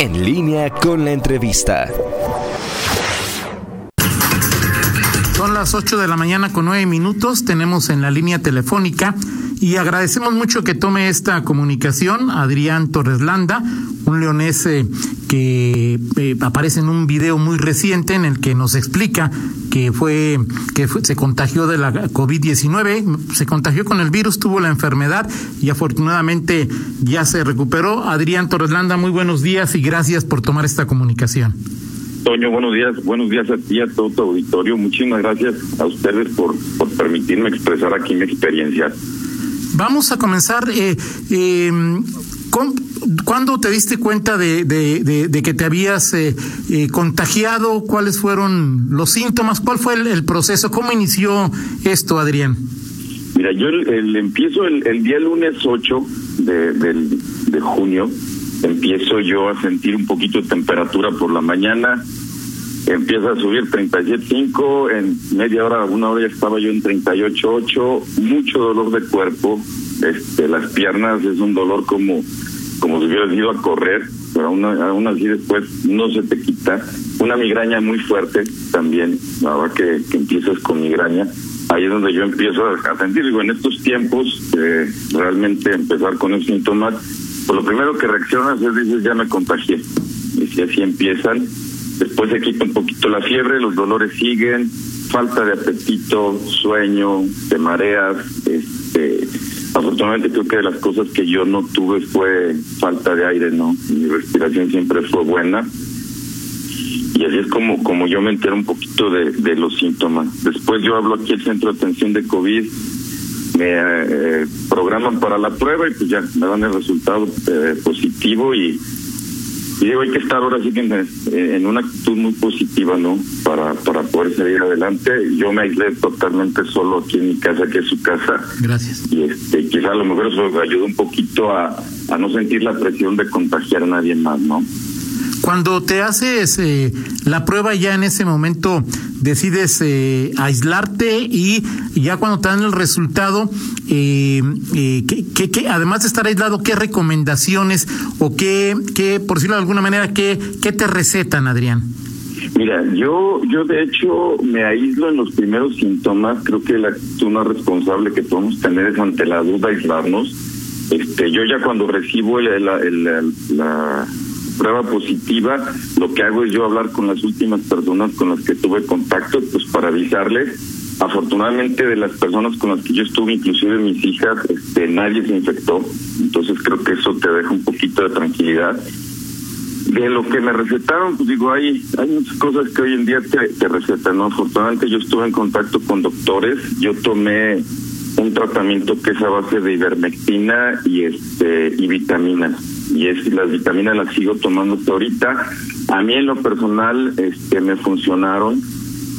En línea con la entrevista. Son las 8 de la mañana con 9 minutos. Tenemos en la línea telefónica y agradecemos mucho que tome esta comunicación Adrián Torres Landa, un leonés que eh, aparece en un video muy reciente en el que nos explica que fue que se contagió de la COVID-19, se contagió con el virus, tuvo la enfermedad y afortunadamente ya se recuperó. Adrián Torres Landa, muy buenos días y gracias por tomar esta comunicación. Toño, buenos días, buenos días a ti a todo tu auditorio. Muchísimas gracias a ustedes por permitirme expresar aquí mi experiencia. Vamos a comenzar. Eh, eh, ¿Cuándo te diste cuenta de, que te habías eh, eh, contagiado? ¿Cuáles fueron los síntomas? ¿Cuál fue el, proceso? ¿Cómo inició esto, Adrián? Mira, yo el, empiezo el, el, día lunes 8 de, de junio empiezo yo a sentir un poquito de temperatura por la mañana, empieza a subir 37.5, en media hora, una hora ya estaba yo en 38.8, mucho dolor de cuerpo, este, las piernas es un dolor como, como si hubieras ido a correr, pero aún, aún así después no se te quita, una migraña muy fuerte también, ahora que, que empiezas con migraña, ahí es donde yo empiezo a sentir, digo, en estos tiempos, eh, realmente empezar con esos síntomas, pues lo primero que reaccionas es dices, ya me contagié. Y si así empiezan, después se quita un poquito la fiebre, los dolores siguen, falta de apetito, sueño, te mareas. Este, afortunadamente creo que de las cosas que yo no tuve fue falta de aire, ¿no? Mi respiración siempre fue buena. Y así es como, como yo me entero un poquito de, de los síntomas. Después yo hablo aquí al centro de atención de COVID me eh, programan para la prueba y pues ya me dan el resultado eh, positivo y, y digo, hay que estar ahora sí que en, una actitud muy positiva, ¿no? Para, para poder seguir adelante. Yo me aislé totalmente solo aquí en mi casa, que es su casa. Gracias. Y este, quizá a lo mejor eso ayuda un poquito a, a no sentir la presión de contagiar a nadie más, ¿no? Cuando te haces eh, la prueba ya en ese momento decides eh, aislarte y ya cuando te dan el resultado, eh, eh ¿qué, además de estar aislado, ¿qué recomendaciones o qué, qué por decirlo de alguna manera, qué, qué te recetan, Adrián? Mira, yo, yo de hecho me aíslo en los primeros síntomas. Creo que la actitud más responsable que podemos tener es ante la duda aislarnos. Este, yo ya cuando recibo el, la prueba positiva, lo que hago es yo hablar con las últimas personas con las que tuve contacto, pues para avisarles. Afortunadamente de las personas con las que yo estuve, inclusive mis hijas, este, nadie se infectó, entonces creo que eso te deja un poquito de tranquilidad. De lo que me recetaron, pues digo, hay, hay muchas cosas que hoy en día te, te recetan, ¿no? Afortunadamente yo estuve en contacto con doctores, yo tomé un tratamiento que es a base de ivermectina y este y vitaminas y es las vitaminas las sigo tomando hasta ahorita. A mí en lo personal este me funcionaron.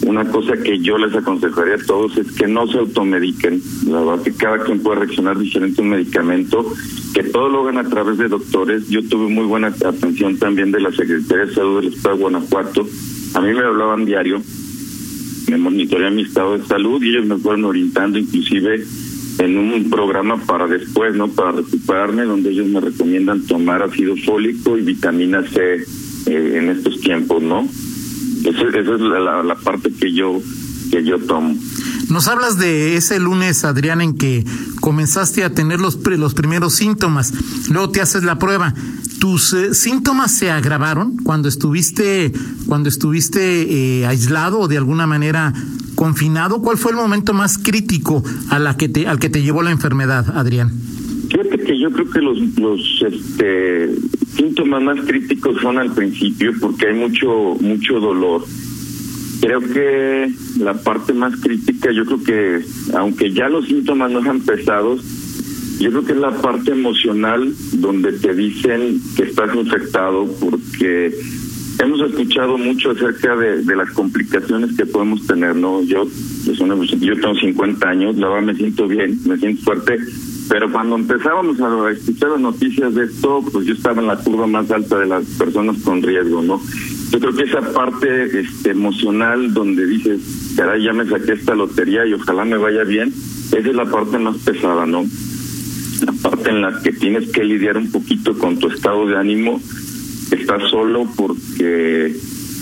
Una cosa que yo les aconsejaría a todos es que no se automediquen. La verdad que cada quien puede reaccionar diferente un medicamento, que todo lo hagan a través de doctores. Yo tuve muy buena atención también de la Secretaría de Salud del Estado de Guanajuato. A mí me hablaban diario, me monitorean mi estado de salud y ellos me fueron orientando inclusive en un programa para después, ¿no? Para recuperarme, donde ellos me recomiendan tomar ácido fólico y vitamina C eh, en estos tiempos, ¿no? Esa, es la, la, parte que yo que yo tomo. Nos hablas de ese lunes, Adrián, en que comenzaste a tener los, los primeros síntomas, luego te haces la prueba. ¿Tus eh, síntomas se agravaron cuando estuviste, cuando estuviste eh, aislado o de alguna manera confinado? ¿Cuál fue el momento más crítico a la que te, al que te llevó la enfermedad, Adrián? Fíjate que yo creo que los, los este, síntomas más críticos son al principio porque hay mucho, mucho dolor. Creo que la parte más crítica, yo creo que aunque ya los síntomas no sean pesados, yo creo que es la parte emocional donde te dicen que estás infectado porque hemos escuchado mucho acerca de, las complicaciones que podemos tener, ¿no? Yo, pues, yo tengo 50 años, la verdad me siento bien, me siento fuerte, pero cuando empezábamos a escuchar las noticias de esto, pues yo estaba en la curva más alta de las personas con riesgo, ¿no? Yo creo que esa parte este, emocional donde dices, caray, ya me saqué esta lotería y ojalá me vaya bien, esa es la parte más pesada, ¿no? La parte en la que tienes que lidiar un poquito con tu estado de ánimo estás solo porque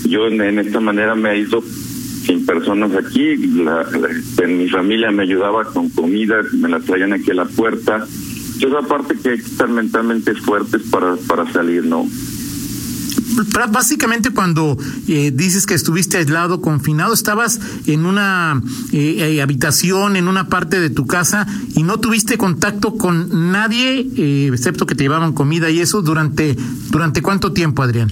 yo en, esta manera me he ido sin personas aquí, la, en mi familia me ayudaba con comida, me la traían aquí a la puerta. Esa parte que hay que estar mentalmente fuertes para, para salir, ¿no? Básicamente cuando eh, dices que estuviste aislado, confinado, estabas en una eh, eh, habitación, en una parte de tu casa y no tuviste contacto con nadie, excepto que te llevaban comida y eso, durante, durante cuánto tiempo, Adrián?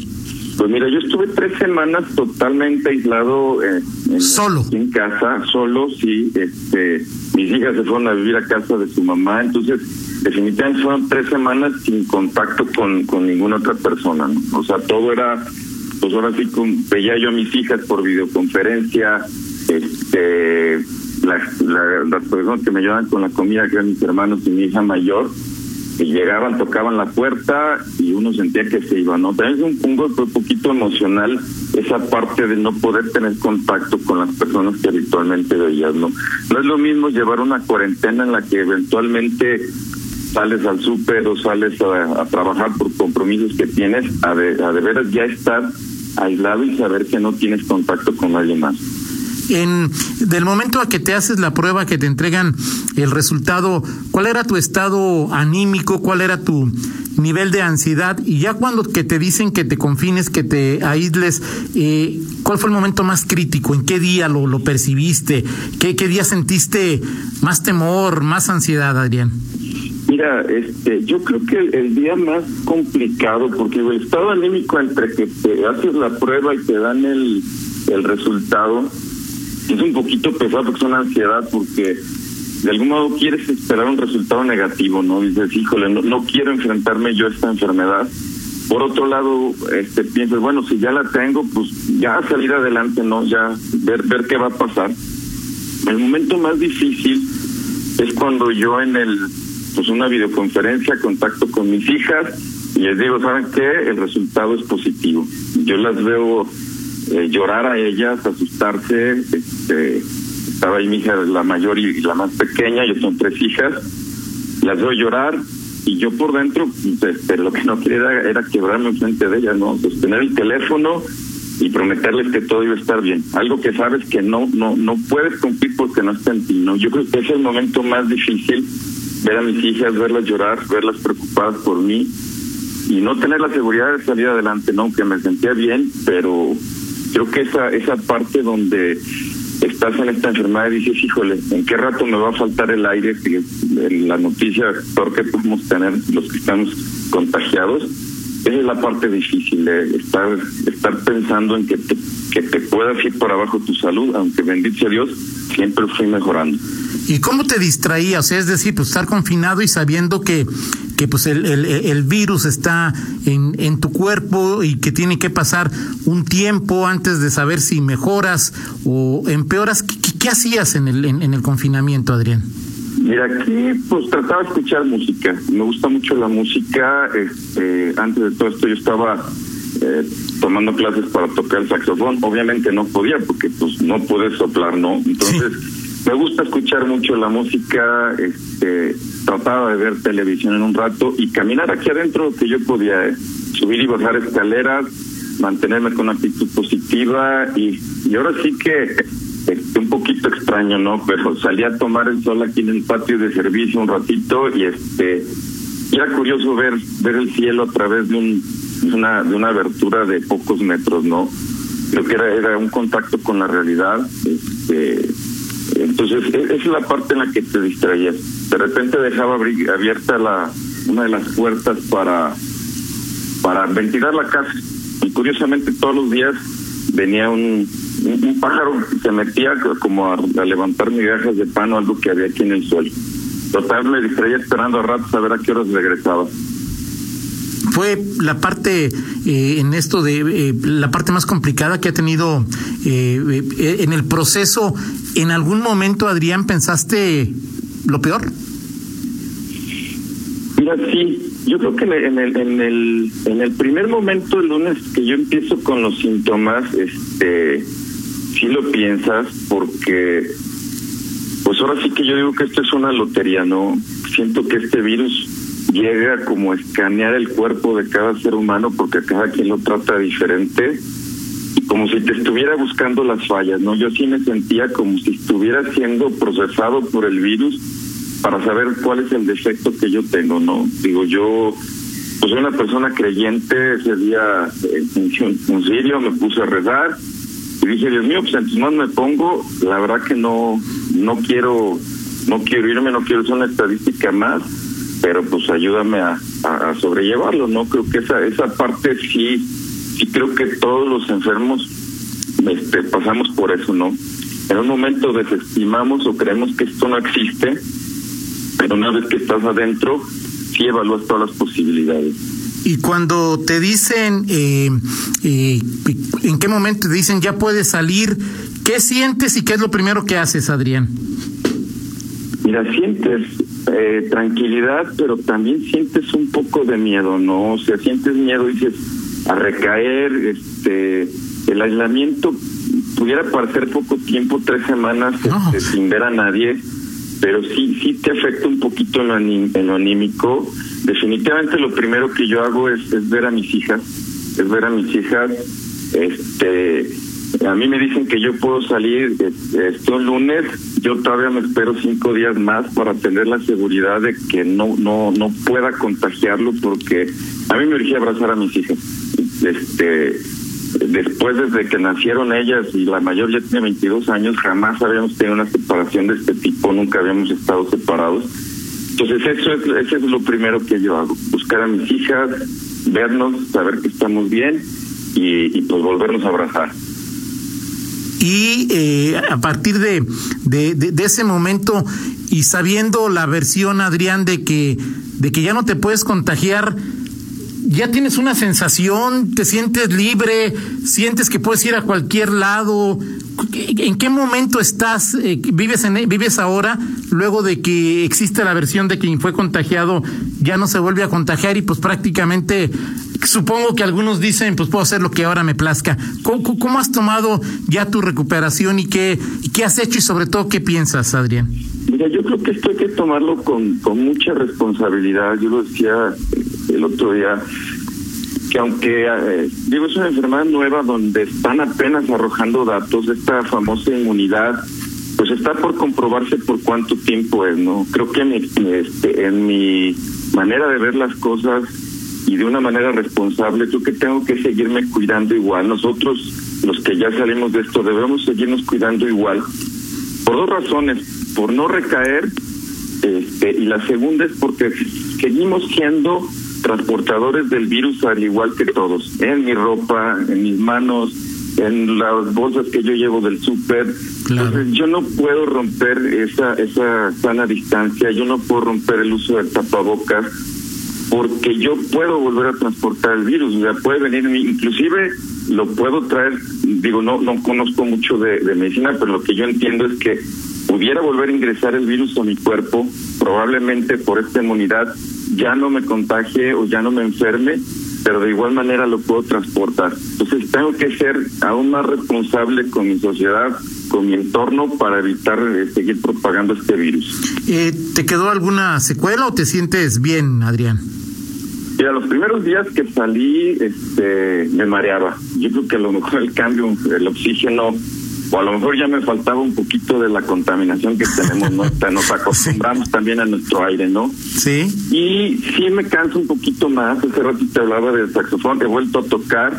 Pues mira, yo estuve tres semanas totalmente aislado en, solo en casa, solo, sí. Este, mis hijas se fueron a vivir a casa de su mamá, entonces definitivamente fueron tres semanas sin contacto con, con ninguna otra persona. O sea, todo era, pues ahora sí veía yo a mis hijas por videoconferencia, este, las, las personas que me ayudaban con la comida, que eran mis hermanos y mi hija mayor, que llegaban, tocaban la puerta y uno sentía que se iba, ¿no? También es un, un golpe un poquito emocional esa parte de no poder tener contacto con las personas que habitualmente veías, ¿no? No es lo mismo llevar una cuarentena en la que eventualmente sales al súper o sales a, trabajar por compromisos que tienes, a de, a de veras ya estar aislado y saber que no tienes contacto con nadie más. En, del momento a que te haces la prueba, que te entregan el resultado, ¿cuál era tu estado anímico? ¿Cuál era tu nivel de ansiedad? Y ya cuando que te dicen que te confines, que te aísles, eh, ¿cuál fue el momento más crítico? ¿En qué día lo, lo percibiste? ¿Qué, ¿Qué día sentiste más temor, más ansiedad, Adrián? Mira, este, yo creo que el, día más complicado, porque el estado anímico entre que te haces la prueba y te dan el, el resultado, es un poquito pesado porque es una ansiedad, porque de algún modo quieres esperar un resultado negativo, ¿no? Dices, híjole, no, no quiero enfrentarme yo a esta enfermedad. Por otro lado, este, piensas, bueno, si ya la tengo, pues ya salir adelante, ¿no? Ya ver, ver qué va a pasar. El momento más difícil es cuando yo en el pues una videoconferencia, contacto con mis hijas y les digo, ¿saben qué? El resultado es positivo. Yo las veo eh, llorar a ellas, asustarse. Este, estaba ahí mi hija, la mayor y la más pequeña, yo son tres hijas. Las veo llorar y yo por dentro, pues, este, lo que no quería era, era quebrarme enfrente de ellas, ¿no? Sostener el teléfono y prometerles que todo iba a estar bien. Algo que sabes que no no no puedes cumplir porque no está en ti, ¿no? Yo creo que es el momento más difícil ver a mis hijas, verlas llorar, verlas preocupadas por mí y no tener la seguridad de salir adelante, ¿no? Que me sentía bien, pero creo que esa, esa parte donde estás en esta enfermedad y dices, híjole, ¿en qué rato me va a faltar el aire? Que la noticia peor que podemos tener los que estamos contagiados, esa es la parte difícil, de estar, estar pensando en que te, que te puedas ir por abajo tu salud, aunque bendito sea Dios, siempre fui mejorando. ¿Y cómo te distraía? O sea, es decir, pues estar confinado y sabiendo que, que pues el, el, el virus está en, en, tu cuerpo y que tiene que pasar un tiempo antes de saber si mejoras o empeoras. ¿Qué, qué, hacías en el, en, el confinamiento, Adrián? Mira, aquí pues trataba de escuchar música. Me gusta mucho la música. Este, antes de todo esto yo estaba eh, tomando clases para tocar el saxofón. Obviamente no podía porque pues no puedes soplar, ¿no? Entonces... Me gusta escuchar mucho la música, este, trataba de ver televisión en un rato y caminar aquí adentro que yo podía, eh, subir y bajar escaleras, mantenerme con una actitud positiva y, y ahora sí que este, un poquito extraño, ¿no? Pero salí a tomar el sol aquí en el patio de servicio un ratito y este era curioso ver ver el cielo a través de un una de una abertura de pocos metros, ¿no? Creo que era era un contacto con la realidad, este entonces, esa es la parte en la que te distraías. De repente dejaba abierta la una de las puertas para, para ventilar la casa. Y curiosamente todos los días venía un, un, pájaro que se metía como a, levantar migajas de pan o algo que había aquí en el suelo. Total, me distraía esperando a ratos a ver a qué horas regresaba fue la parte eh, en esto de eh, la parte más complicada que ha tenido eh, en el proceso. ¿En algún momento, Adrián, pensaste lo peor? Mira, sí. Yo creo que en el, en el, en el primer momento, el lunes que yo empiezo con los síntomas, este, sí lo piensas porque, pues ahora sí que yo digo que esto es una lotería, ¿no? Siento que este virus llega como a escanear el cuerpo de cada ser humano porque cada quien lo trata diferente como si te estuviera buscando las fallas, ¿no? Yo sí me sentía como si estuviera siendo procesado por el virus para saber cuál es el defecto que yo tengo, ¿no? Digo, yo pues soy una persona creyente, ese día en un sirio me puse a rezar y dije, Dios mío, pues entonces más me pongo, la verdad que no, no quiero, no quiero irme, no quiero ser una estadística más, pero pues ayúdame a, a, sobrellevarlo, ¿no? Creo que esa, esa parte sí, sí creo que todos los enfermos este, pasamos por eso, ¿no? En un momento desestimamos o creemos que esto no existe, pero una vez que estás adentro, sí evalúas todas las posibilidades. Y cuando te dicen, eh, eh, ¿en qué momento te dicen ya puedes salir? ¿Qué sientes y qué es lo primero que haces, Adrián? Mira, sientes eh, tranquilidad, pero también sientes un poco de miedo, ¿no? O sea, sientes miedo, dices, a recaer, este, el aislamiento pudiera parecer poco tiempo, tres semanas este, sin ver a nadie, pero sí, sí te afecta un poquito en lo, en lo anímico. Definitivamente lo primero que yo hago es, es ver a mis hijas, es ver a mis hijas, este, a mí me dicen que yo puedo salir este un lunes, yo todavía me espero cinco días más para tener la seguridad de que no no no pueda contagiarlo porque a mí me urgía abrazar a mis hijas. Este después desde que nacieron ellas y la mayor ya tiene 22 años, jamás habíamos tenido una separación de este tipo, nunca habíamos estado separados. Entonces eso es, eso es lo primero que yo hago, buscar a mis hijas, vernos, saber que estamos bien y, pues volvernos a abrazar. Y eh, a partir de, de, de, ese momento y sabiendo la versión, Adrián, de que, de que ya no te puedes contagiar, ya tienes una sensación, te sientes libre, sientes que puedes ir a cualquier lado. ¿En qué momento estás, eh, vives, en, vives ahora, luego de que existe la versión de quien fue contagiado ya no se vuelve a contagiar y pues prácticamente supongo que algunos dicen, pues puedo hacer lo que ahora me plazca. ¿Cómo, has tomado ya tu recuperación y qué, qué has hecho y sobre todo qué piensas, Adrián? Mira, yo creo que esto hay que tomarlo con, con mucha responsabilidad. Yo lo decía el otro día, que aunque, eh, digo, es una enfermedad nueva donde están apenas arrojando datos, esta famosa inmunidad, pues está por comprobarse por cuánto tiempo es, ¿no? Creo que en mi, este, en mi manera de ver las cosas y de una manera responsable, creo que tengo que seguirme cuidando igual. Nosotros, los que ya salimos de esto, debemos seguirnos cuidando igual. Por dos razones, por no recaer, este, y la segunda es porque seguimos siendo transportadores del virus al igual que todos, en mi ropa, en mis manos, en las bolsas que yo llevo del súper. Entonces yo no puedo romper esa esa sana distancia, yo no puedo romper el uso del tapabocas porque yo puedo volver a transportar el virus, o sea, puede venir, inclusive lo puedo traer, digo, no no conozco mucho de, de medicina, pero lo que yo entiendo es que pudiera volver a ingresar el virus a mi cuerpo, probablemente por esta inmunidad ya no me contagie o ya no me enferme, pero de igual manera lo puedo transportar. Entonces tengo que ser aún más responsable con mi sociedad, con mi entorno para evitar eh, seguir propagando este virus. Eh, ¿Te quedó alguna secuela o te sientes bien, Adrián? Mira, los primeros días que salí, este, me mareaba. Yo creo que a lo mejor el cambio, el oxígeno, o a lo mejor ya me faltaba un poquito de la contaminación que tenemos, ¿no? Nos acostumbramos también a nuestro aire, ¿no? Sí. Y sí me canso un poquito más. Hace rato te hablaba del saxofón, he vuelto a tocar,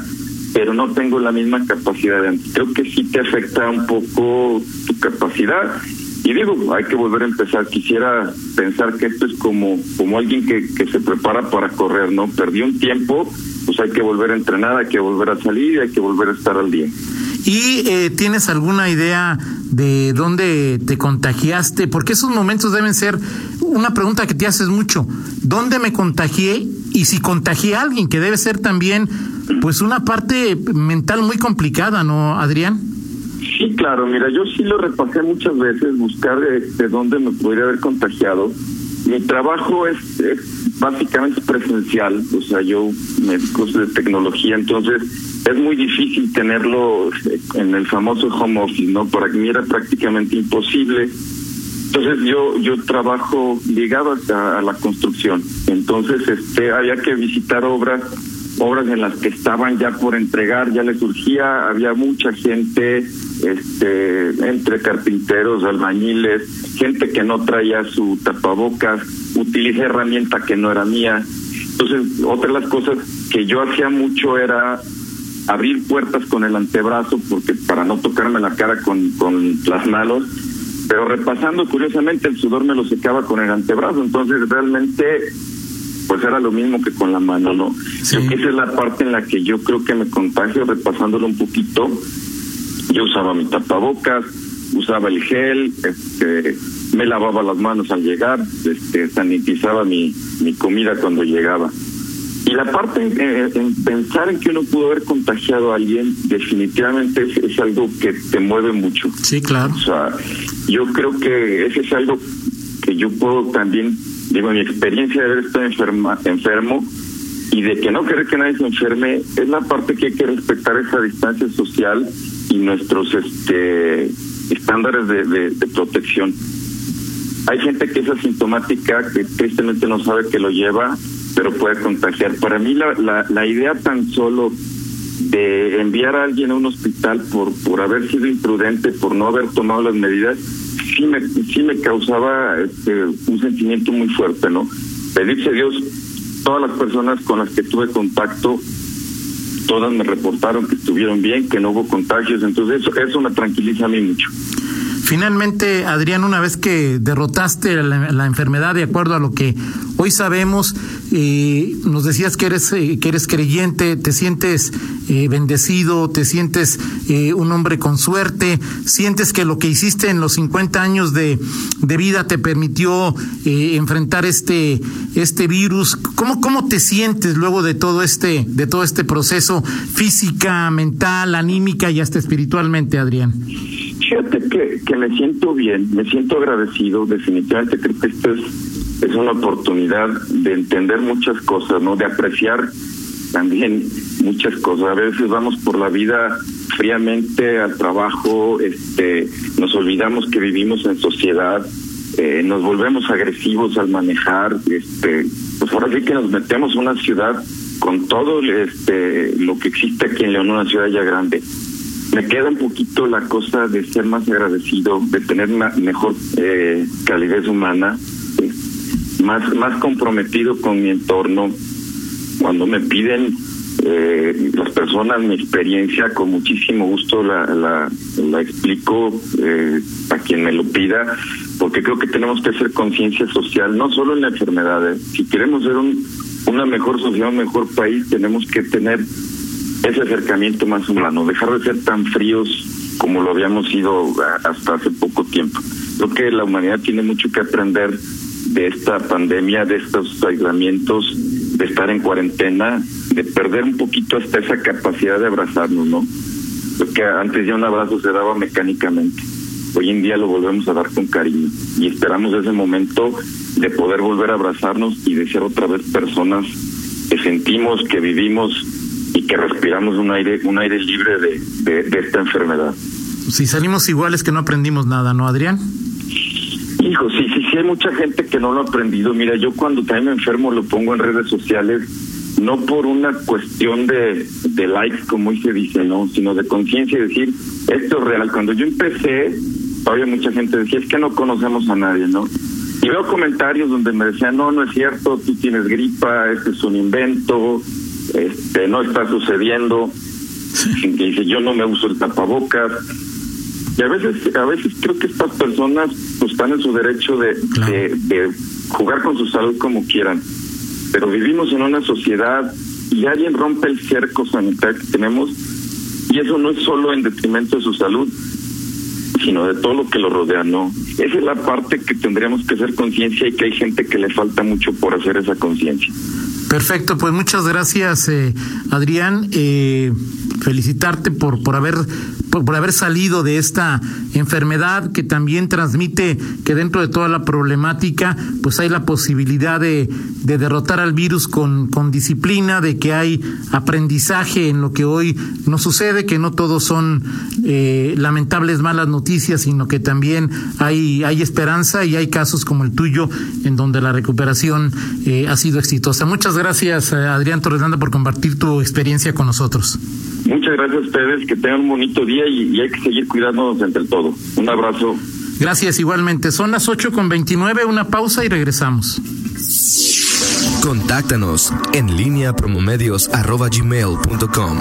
pero no tengo la misma capacidad de antes. Creo que sí te afecta un poco tu capacidad. Y digo, hay que volver a empezar. Quisiera pensar que esto es como, como alguien que, que se prepara para correr, ¿no? Perdí un tiempo, pues hay que volver a entrenar, hay que volver a salir, hay que volver a estar al día. ¿Y eh, tienes alguna idea de dónde te contagiaste? Porque esos momentos deben ser una pregunta que te haces mucho. ¿Dónde me contagié? Y si contagié a alguien, que debe ser también pues una parte mental muy complicada, ¿no, Adrián? Sí, claro, mira, yo sí lo repasé muchas veces, buscar de, de dónde me podría haber contagiado. Mi trabajo es, es básicamente presencial, o sea, yo me dedico de tecnología, entonces es muy difícil tenerlo en el famoso home office, ¿no? Para mí era prácticamente imposible. Entonces yo yo trabajo ligado a, la construcción. Entonces este había que visitar obras obras en las que estaban ya por entregar, ya le surgía, había mucha gente este entre carpinteros, albañiles, gente que no traía su tapabocas, utilicé herramienta que no era mía. Entonces, otra de las cosas que yo hacía mucho era abrir puertas con el antebrazo porque para no tocarme la cara con, con las manos pero repasando curiosamente el sudor me lo secaba con el antebrazo entonces realmente pues era lo mismo que con la mano no esa es la parte en la que yo creo que me contagio repasándolo un poquito yo usaba mi tapabocas usaba el gel este me lavaba las manos al llegar este sanitizaba mi mi comida cuando llegaba y la parte en, pensar en que uno pudo haber contagiado a alguien definitivamente es, algo que te mueve mucho. Sí, claro. O sea, yo creo que ese es algo que yo puedo también, digo, mi experiencia de haber estado enferma, enfermo y de que no querer que nadie se enferme, es la parte que hay que respetar esa distancia social y nuestros este estándares de, de, de protección. Hay gente que es asintomática, que tristemente no sabe que lo lleva pero puede contagiar. Para mí la, la, la idea tan solo de enviar a alguien a un hospital por por haber sido imprudente, por no haber tomado las medidas, sí me sí me causaba este, un sentimiento muy fuerte, ¿no? Pedirse a Dios, todas las personas con las que tuve contacto, todas me reportaron que estuvieron bien, que no hubo contagios, entonces eso, eso me tranquiliza a mí mucho. Finalmente, Adrián, una vez que derrotaste la, la, enfermedad, de acuerdo a lo que hoy sabemos, eh, nos decías que eres, eh, que eres creyente, te sientes eh, bendecido, te sientes eh, un hombre con suerte, sientes que lo que hiciste en los 50 años de, de vida te permitió eh, enfrentar este, este virus. ¿Cómo, ¿Cómo te sientes luego de todo este, de todo este proceso física, mental, anímica y hasta espiritualmente, Adrián? Fíjate que, que me siento bien, me siento agradecido, definitivamente creo que esto es, es una oportunidad de entender muchas cosas, ¿no? De apreciar también muchas cosas. A veces vamos por la vida fríamente al trabajo, este, nos olvidamos que vivimos en sociedad, eh, nos volvemos agresivos al manejar, este, pues ahora sí que nos metemos en una ciudad con todo este lo que existe aquí en León, una ciudad ya grande me queda un poquito la cosa de ser más agradecido, de tener una mejor eh, calidez humana, más, más comprometido con mi entorno. Cuando me piden eh, las personas mi experiencia, con muchísimo gusto la, la, explico eh, a quien me lo pida, porque creo que tenemos que hacer conciencia social, no solo en la enfermedad. Si queremos ser un, una mejor sociedad, un mejor país, tenemos que tener ese acercamiento más humano, dejar de ser tan fríos como lo habíamos sido hasta hace poco tiempo. Creo que la humanidad tiene mucho que aprender de esta pandemia, de estos aislamientos, de estar en cuarentena, de perder un poquito hasta esa capacidad de abrazarnos, ¿no? Porque antes ya un abrazo se daba mecánicamente. Hoy en día lo volvemos a dar con cariño y esperamos ese momento de poder volver a abrazarnos y de ser otra vez personas que sentimos, que vivimos y que respiramos un aire un aire libre de, de, de esta enfermedad. Si salimos iguales que no aprendimos nada, ¿no, Adrián? Hijo, sí, hay mucha gente que no lo ha aprendido. Mira, yo cuando también me enfermo lo pongo en redes sociales, no por una cuestión de, de likes, como hoy se dice, ¿no? Sino de conciencia y decir, esto es real. Cuando yo empecé, todavía mucha gente decía, es que no conocemos a nadie, ¿no? Y veo comentarios donde me decían, no, no es cierto, tú tienes gripa, este es un invento, este no está sucediendo que dice yo no me uso el tapabocas y a veces a veces creo que estas personas pues están en su derecho de, claro. de, de jugar con su salud como quieran pero vivimos en una sociedad y alguien rompe el cerco sanitario que tenemos y eso no es solo en detrimento de su salud sino de todo lo que lo rodea, ¿no? Esa es la parte que tendríamos que hacer conciencia y que hay gente que le falta mucho por hacer esa conciencia. Perfecto, pues muchas gracias, eh, Adrián. Eh, felicitarte por, por haber por, haber salido de esta enfermedad que también transmite que dentro de toda la problemática pues hay la posibilidad de, de derrotar al virus con, con disciplina, de que hay aprendizaje en lo que hoy nos sucede, que no todos son eh, lamentables malas noticias, sino que también hay, hay esperanza y hay casos como el tuyo en donde la recuperación eh, ha sido exitosa. Muchas gracias, Adrián Torres por compartir tu experiencia con nosotros. Muchas gracias a ustedes, que tengan un bonito día y, hay que seguir cuidándonos entre todo. Un abrazo. Gracias igualmente. Son las 8 con 29, una pausa y regresamos. Contáctanos en línea promomedios.com